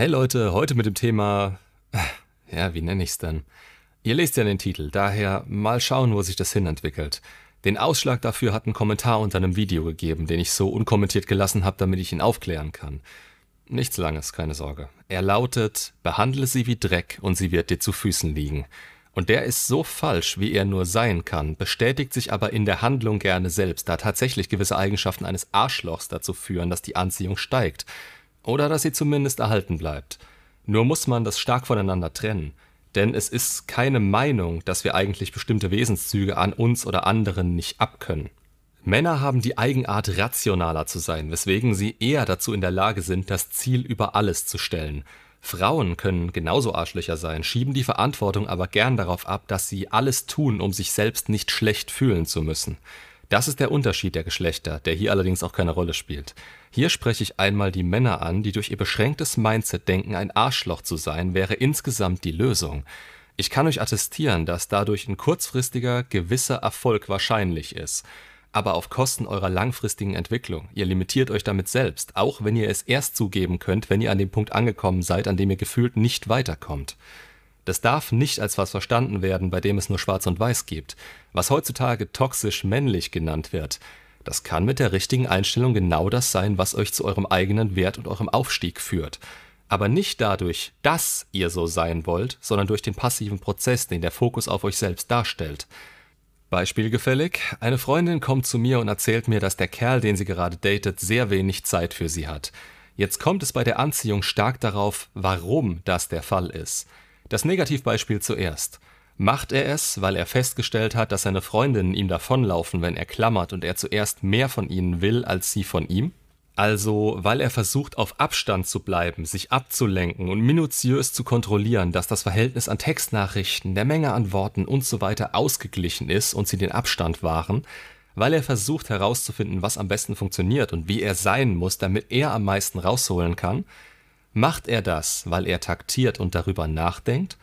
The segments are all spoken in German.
Hey Leute, heute mit dem Thema. Ja, wie nenne ich's denn? Ihr lest ja den Titel, daher mal schauen, wo sich das hinentwickelt. Den Ausschlag dafür hat ein Kommentar unter einem Video gegeben, den ich so unkommentiert gelassen habe, damit ich ihn aufklären kann. Nichts Langes, keine Sorge. Er lautet: Behandle sie wie Dreck und sie wird dir zu Füßen liegen. Und der ist so falsch, wie er nur sein kann, bestätigt sich aber in der Handlung gerne selbst, da tatsächlich gewisse Eigenschaften eines Arschlochs dazu führen, dass die Anziehung steigt. Oder dass sie zumindest erhalten bleibt. Nur muss man das stark voneinander trennen. Denn es ist keine Meinung, dass wir eigentlich bestimmte Wesenszüge an uns oder anderen nicht abkönnen. Männer haben die Eigenart, rationaler zu sein, weswegen sie eher dazu in der Lage sind, das Ziel über alles zu stellen. Frauen können genauso Arschlöcher sein, schieben die Verantwortung aber gern darauf ab, dass sie alles tun, um sich selbst nicht schlecht fühlen zu müssen. Das ist der Unterschied der Geschlechter, der hier allerdings auch keine Rolle spielt. Hier spreche ich einmal die Männer an, die durch ihr beschränktes Mindset denken, ein Arschloch zu sein, wäre insgesamt die Lösung. Ich kann euch attestieren, dass dadurch ein kurzfristiger, gewisser Erfolg wahrscheinlich ist aber auf Kosten eurer langfristigen Entwicklung. Ihr limitiert euch damit selbst, auch wenn ihr es erst zugeben könnt, wenn ihr an dem Punkt angekommen seid, an dem ihr gefühlt nicht weiterkommt. Das darf nicht als was verstanden werden, bei dem es nur Schwarz und Weiß gibt. Was heutzutage toxisch männlich genannt wird, das kann mit der richtigen Einstellung genau das sein, was euch zu eurem eigenen Wert und eurem Aufstieg führt. Aber nicht dadurch, dass ihr so sein wollt, sondern durch den passiven Prozess, den der Fokus auf euch selbst darstellt. Beispielgefällig, eine Freundin kommt zu mir und erzählt mir, dass der Kerl, den sie gerade datet, sehr wenig Zeit für sie hat. Jetzt kommt es bei der Anziehung stark darauf, warum das der Fall ist. Das Negativbeispiel zuerst. Macht er es, weil er festgestellt hat, dass seine Freundinnen ihm davonlaufen, wenn er klammert und er zuerst mehr von ihnen will als sie von ihm? Also, weil er versucht, auf Abstand zu bleiben, sich abzulenken und minutiös zu kontrollieren, dass das Verhältnis an Textnachrichten, der Menge an Worten usw. So ausgeglichen ist und sie den Abstand wahren, weil er versucht herauszufinden, was am besten funktioniert und wie er sein muss, damit er am meisten rausholen kann, macht er das, weil er taktiert und darüber nachdenkt,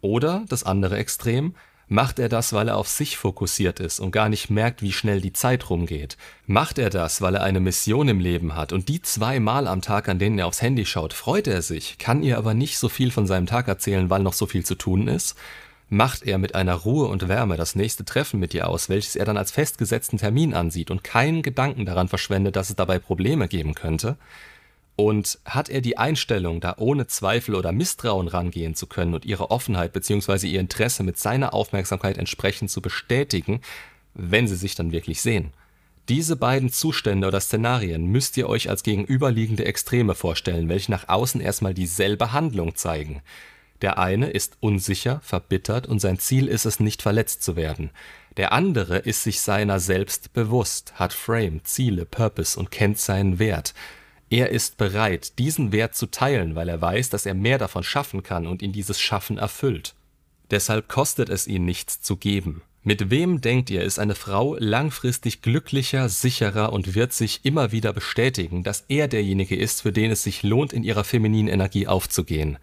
oder das andere Extrem, Macht er das, weil er auf sich fokussiert ist und gar nicht merkt, wie schnell die Zeit rumgeht? Macht er das, weil er eine Mission im Leben hat und die zweimal am Tag, an denen er aufs Handy schaut, freut er sich, kann ihr aber nicht so viel von seinem Tag erzählen, weil noch so viel zu tun ist? Macht er mit einer Ruhe und Wärme das nächste Treffen mit ihr aus, welches er dann als festgesetzten Termin ansieht und keinen Gedanken daran verschwendet, dass es dabei Probleme geben könnte? Und hat er die Einstellung, da ohne Zweifel oder Misstrauen rangehen zu können und ihre Offenheit bzw. ihr Interesse mit seiner Aufmerksamkeit entsprechend zu bestätigen, wenn sie sich dann wirklich sehen? Diese beiden Zustände oder Szenarien müsst ihr euch als gegenüberliegende Extreme vorstellen, welche nach außen erstmal dieselbe Handlung zeigen. Der eine ist unsicher, verbittert und sein Ziel ist es, nicht verletzt zu werden. Der andere ist sich seiner selbst bewusst, hat Frame, Ziele, Purpose und kennt seinen Wert. Er ist bereit, diesen Wert zu teilen, weil er weiß, dass er mehr davon schaffen kann und ihn dieses Schaffen erfüllt. Deshalb kostet es ihn nichts zu geben. Mit wem denkt ihr, ist eine Frau langfristig glücklicher, sicherer und wird sich immer wieder bestätigen, dass er derjenige ist, für den es sich lohnt, in ihrer femininen Energie aufzugehen?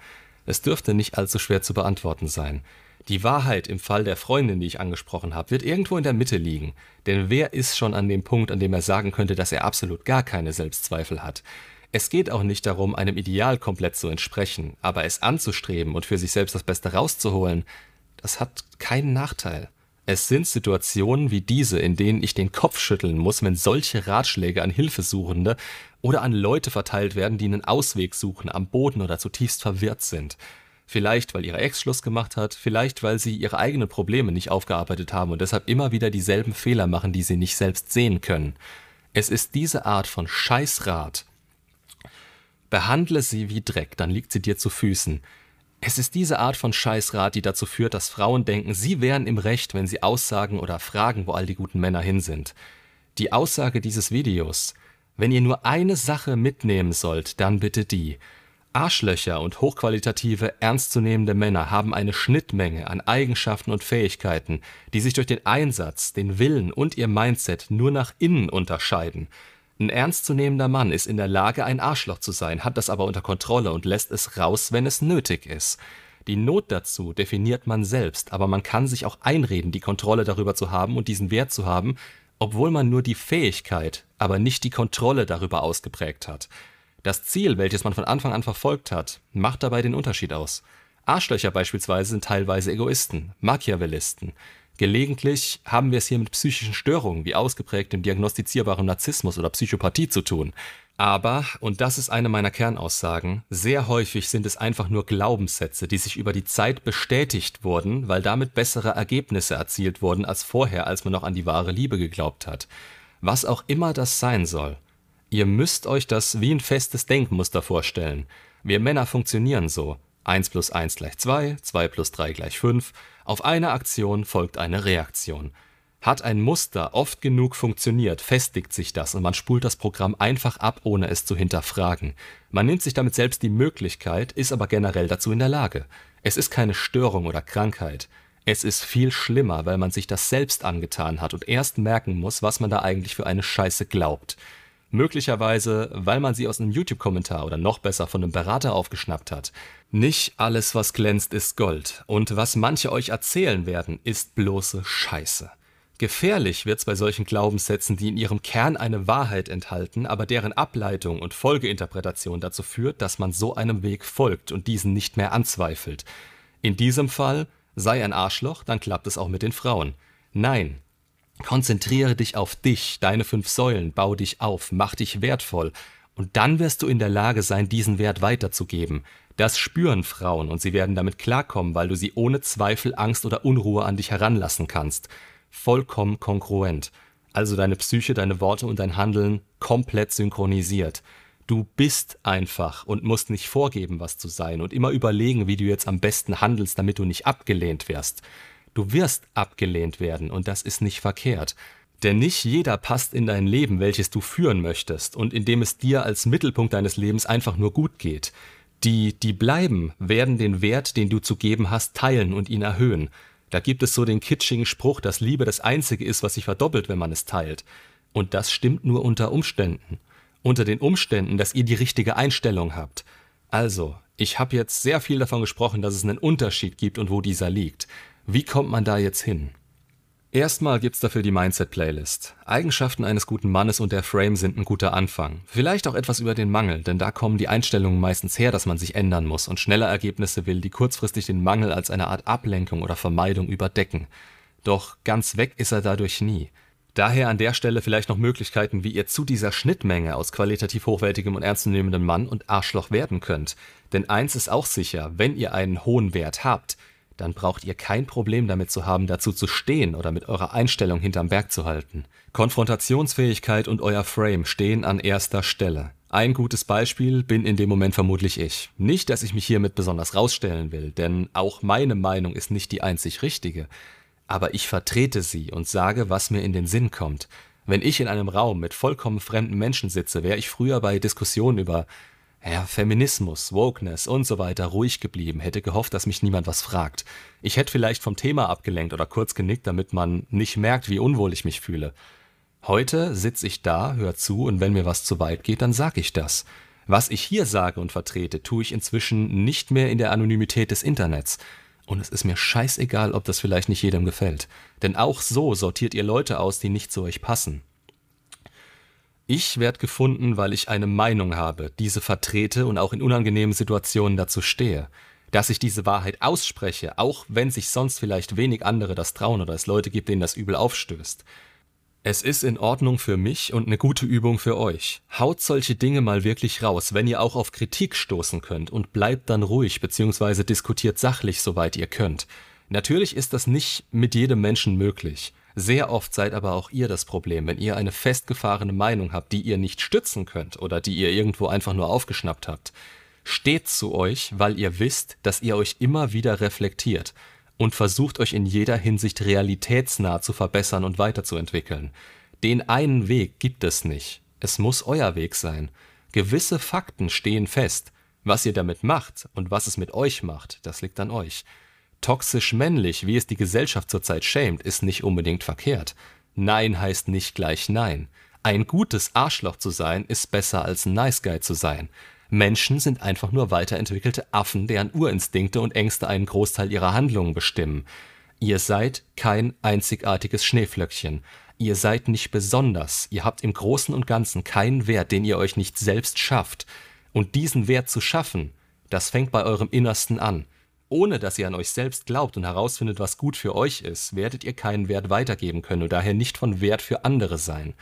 Es dürfte nicht allzu schwer zu beantworten sein. Die Wahrheit im Fall der Freundin, die ich angesprochen habe, wird irgendwo in der Mitte liegen. Denn wer ist schon an dem Punkt, an dem er sagen könnte, dass er absolut gar keine Selbstzweifel hat? Es geht auch nicht darum, einem Ideal komplett zu entsprechen, aber es anzustreben und für sich selbst das Beste rauszuholen, das hat keinen Nachteil. Es sind Situationen wie diese, in denen ich den Kopf schütteln muss, wenn solche Ratschläge an Hilfesuchende oder an Leute verteilt werden, die einen Ausweg suchen, am Boden oder zutiefst verwirrt sind. Vielleicht, weil ihre Ex Schluss gemacht hat, vielleicht, weil sie ihre eigenen Probleme nicht aufgearbeitet haben und deshalb immer wieder dieselben Fehler machen, die sie nicht selbst sehen können. Es ist diese Art von Scheißrat. Behandle sie wie Dreck, dann liegt sie dir zu Füßen. Es ist diese Art von Scheißrat, die dazu führt, dass Frauen denken, sie wären im Recht, wenn sie aussagen oder fragen, wo all die guten Männer hin sind. Die Aussage dieses Videos, wenn ihr nur eine Sache mitnehmen sollt, dann bitte die. Arschlöcher und hochqualitative, ernstzunehmende Männer haben eine Schnittmenge an Eigenschaften und Fähigkeiten, die sich durch den Einsatz, den Willen und ihr Mindset nur nach innen unterscheiden. Ein ernstzunehmender Mann ist in der Lage, ein Arschloch zu sein, hat das aber unter Kontrolle und lässt es raus, wenn es nötig ist. Die Not dazu definiert man selbst, aber man kann sich auch einreden, die Kontrolle darüber zu haben und diesen Wert zu haben, obwohl man nur die Fähigkeit, aber nicht die Kontrolle darüber ausgeprägt hat. Das Ziel, welches man von Anfang an verfolgt hat, macht dabei den Unterschied aus. Arschlöcher beispielsweise sind teilweise Egoisten, Machiavellisten. Gelegentlich haben wir es hier mit psychischen Störungen wie ausgeprägtem diagnostizierbarem Narzissmus oder Psychopathie zu tun. Aber, und das ist eine meiner Kernaussagen, sehr häufig sind es einfach nur Glaubenssätze, die sich über die Zeit bestätigt wurden, weil damit bessere Ergebnisse erzielt wurden als vorher, als man noch an die wahre Liebe geglaubt hat. Was auch immer das sein soll. Ihr müsst euch das wie ein festes Denkmuster vorstellen. Wir Männer funktionieren so. 1 plus 1 gleich 2, 2 plus 3 gleich 5. Auf eine Aktion folgt eine Reaktion. Hat ein Muster oft genug funktioniert, festigt sich das und man spult das Programm einfach ab, ohne es zu hinterfragen. Man nimmt sich damit selbst die Möglichkeit, ist aber generell dazu in der Lage. Es ist keine Störung oder Krankheit. Es ist viel schlimmer, weil man sich das selbst angetan hat und erst merken muss, was man da eigentlich für eine Scheiße glaubt. Möglicherweise, weil man sie aus einem YouTube-Kommentar oder noch besser von einem Berater aufgeschnappt hat. Nicht alles, was glänzt, ist Gold. Und was manche euch erzählen werden, ist bloße Scheiße. Gefährlich wird's bei solchen Glaubenssätzen, die in ihrem Kern eine Wahrheit enthalten, aber deren Ableitung und Folgeinterpretation dazu führt, dass man so einem Weg folgt und diesen nicht mehr anzweifelt. In diesem Fall sei ein Arschloch, dann klappt es auch mit den Frauen. Nein, Konzentriere dich auf dich, deine fünf Säulen, bau dich auf, mach dich wertvoll, und dann wirst du in der Lage sein, diesen Wert weiterzugeben. Das spüren Frauen und sie werden damit klarkommen, weil du sie ohne Zweifel, Angst oder Unruhe an dich heranlassen kannst. Vollkommen kongruent. Also deine Psyche, deine Worte und dein Handeln komplett synchronisiert. Du bist einfach und musst nicht vorgeben, was zu sein und immer überlegen, wie du jetzt am besten handelst, damit du nicht abgelehnt wirst. Du wirst abgelehnt werden und das ist nicht verkehrt. Denn nicht jeder passt in dein Leben, welches du führen möchtest und in dem es dir als Mittelpunkt deines Lebens einfach nur gut geht. Die, die bleiben, werden den Wert, den du zu geben hast, teilen und ihn erhöhen. Da gibt es so den kitschigen Spruch, dass Liebe das Einzige ist, was sich verdoppelt, wenn man es teilt. Und das stimmt nur unter Umständen. Unter den Umständen, dass ihr die richtige Einstellung habt. Also, ich habe jetzt sehr viel davon gesprochen, dass es einen Unterschied gibt und wo dieser liegt. Wie kommt man da jetzt hin? Erstmal gibt's dafür die Mindset-Playlist. Eigenschaften eines guten Mannes und der Frame sind ein guter Anfang. Vielleicht auch etwas über den Mangel, denn da kommen die Einstellungen meistens her, dass man sich ändern muss und schneller Ergebnisse will, die kurzfristig den Mangel als eine Art Ablenkung oder Vermeidung überdecken. Doch ganz weg ist er dadurch nie. Daher an der Stelle vielleicht noch Möglichkeiten, wie ihr zu dieser Schnittmenge aus qualitativ hochwertigem und ernstzunehmendem Mann und Arschloch werden könnt. Denn eins ist auch sicher, wenn ihr einen hohen Wert habt, dann braucht ihr kein Problem damit zu haben, dazu zu stehen oder mit eurer Einstellung hinterm Berg zu halten. Konfrontationsfähigkeit und euer Frame stehen an erster Stelle. Ein gutes Beispiel bin in dem Moment vermutlich ich. Nicht, dass ich mich hiermit besonders rausstellen will, denn auch meine Meinung ist nicht die einzig richtige. Aber ich vertrete sie und sage, was mir in den Sinn kommt. Wenn ich in einem Raum mit vollkommen fremden Menschen sitze, wäre ich früher bei Diskussionen über ja, Feminismus, Wokeness und so weiter ruhig geblieben, hätte gehofft, dass mich niemand was fragt. Ich hätte vielleicht vom Thema abgelenkt oder kurz genickt, damit man nicht merkt, wie unwohl ich mich fühle. Heute sitze ich da, hör zu und wenn mir was zu weit geht, dann sag ich das. Was ich hier sage und vertrete, tue ich inzwischen nicht mehr in der Anonymität des Internets. Und es ist mir scheißegal, ob das vielleicht nicht jedem gefällt. Denn auch so sortiert ihr Leute aus, die nicht zu euch passen. Ich werde gefunden, weil ich eine Meinung habe, diese vertrete und auch in unangenehmen Situationen dazu stehe. Dass ich diese Wahrheit ausspreche, auch wenn sich sonst vielleicht wenig andere das trauen oder es Leute gibt, denen das übel aufstößt. Es ist in Ordnung für mich und eine gute Übung für euch. Haut solche Dinge mal wirklich raus, wenn ihr auch auf Kritik stoßen könnt und bleibt dann ruhig bzw. diskutiert sachlich, soweit ihr könnt. Natürlich ist das nicht mit jedem Menschen möglich. Sehr oft seid aber auch ihr das Problem, wenn ihr eine festgefahrene Meinung habt, die ihr nicht stützen könnt oder die ihr irgendwo einfach nur aufgeschnappt habt. Steht zu euch, weil ihr wisst, dass ihr euch immer wieder reflektiert und versucht euch in jeder Hinsicht realitätsnah zu verbessern und weiterzuentwickeln. Den einen Weg gibt es nicht. Es muss euer Weg sein. Gewisse Fakten stehen fest. Was ihr damit macht und was es mit euch macht, das liegt an euch. Toxisch männlich, wie es die Gesellschaft zurzeit schämt, ist nicht unbedingt verkehrt. Nein heißt nicht gleich Nein. Ein gutes Arschloch zu sein, ist besser als ein Nice Guy zu sein. Menschen sind einfach nur weiterentwickelte Affen, deren Urinstinkte und Ängste einen Großteil ihrer Handlungen bestimmen. Ihr seid kein einzigartiges Schneeflöckchen. Ihr seid nicht besonders. Ihr habt im Großen und Ganzen keinen Wert, den ihr euch nicht selbst schafft. Und diesen Wert zu schaffen, das fängt bei eurem Innersten an. Ohne dass ihr an euch selbst glaubt und herausfindet, was gut für euch ist, werdet ihr keinen Wert weitergeben können und daher nicht von Wert für andere sein.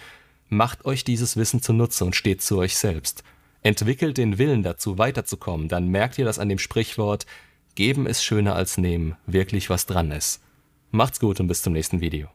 Macht euch dieses Wissen zunutze und steht zu euch selbst. Entwickelt den Willen dazu, weiterzukommen, dann merkt ihr, dass an dem Sprichwort Geben ist schöner als nehmen wirklich was dran ist. Macht's gut und bis zum nächsten Video.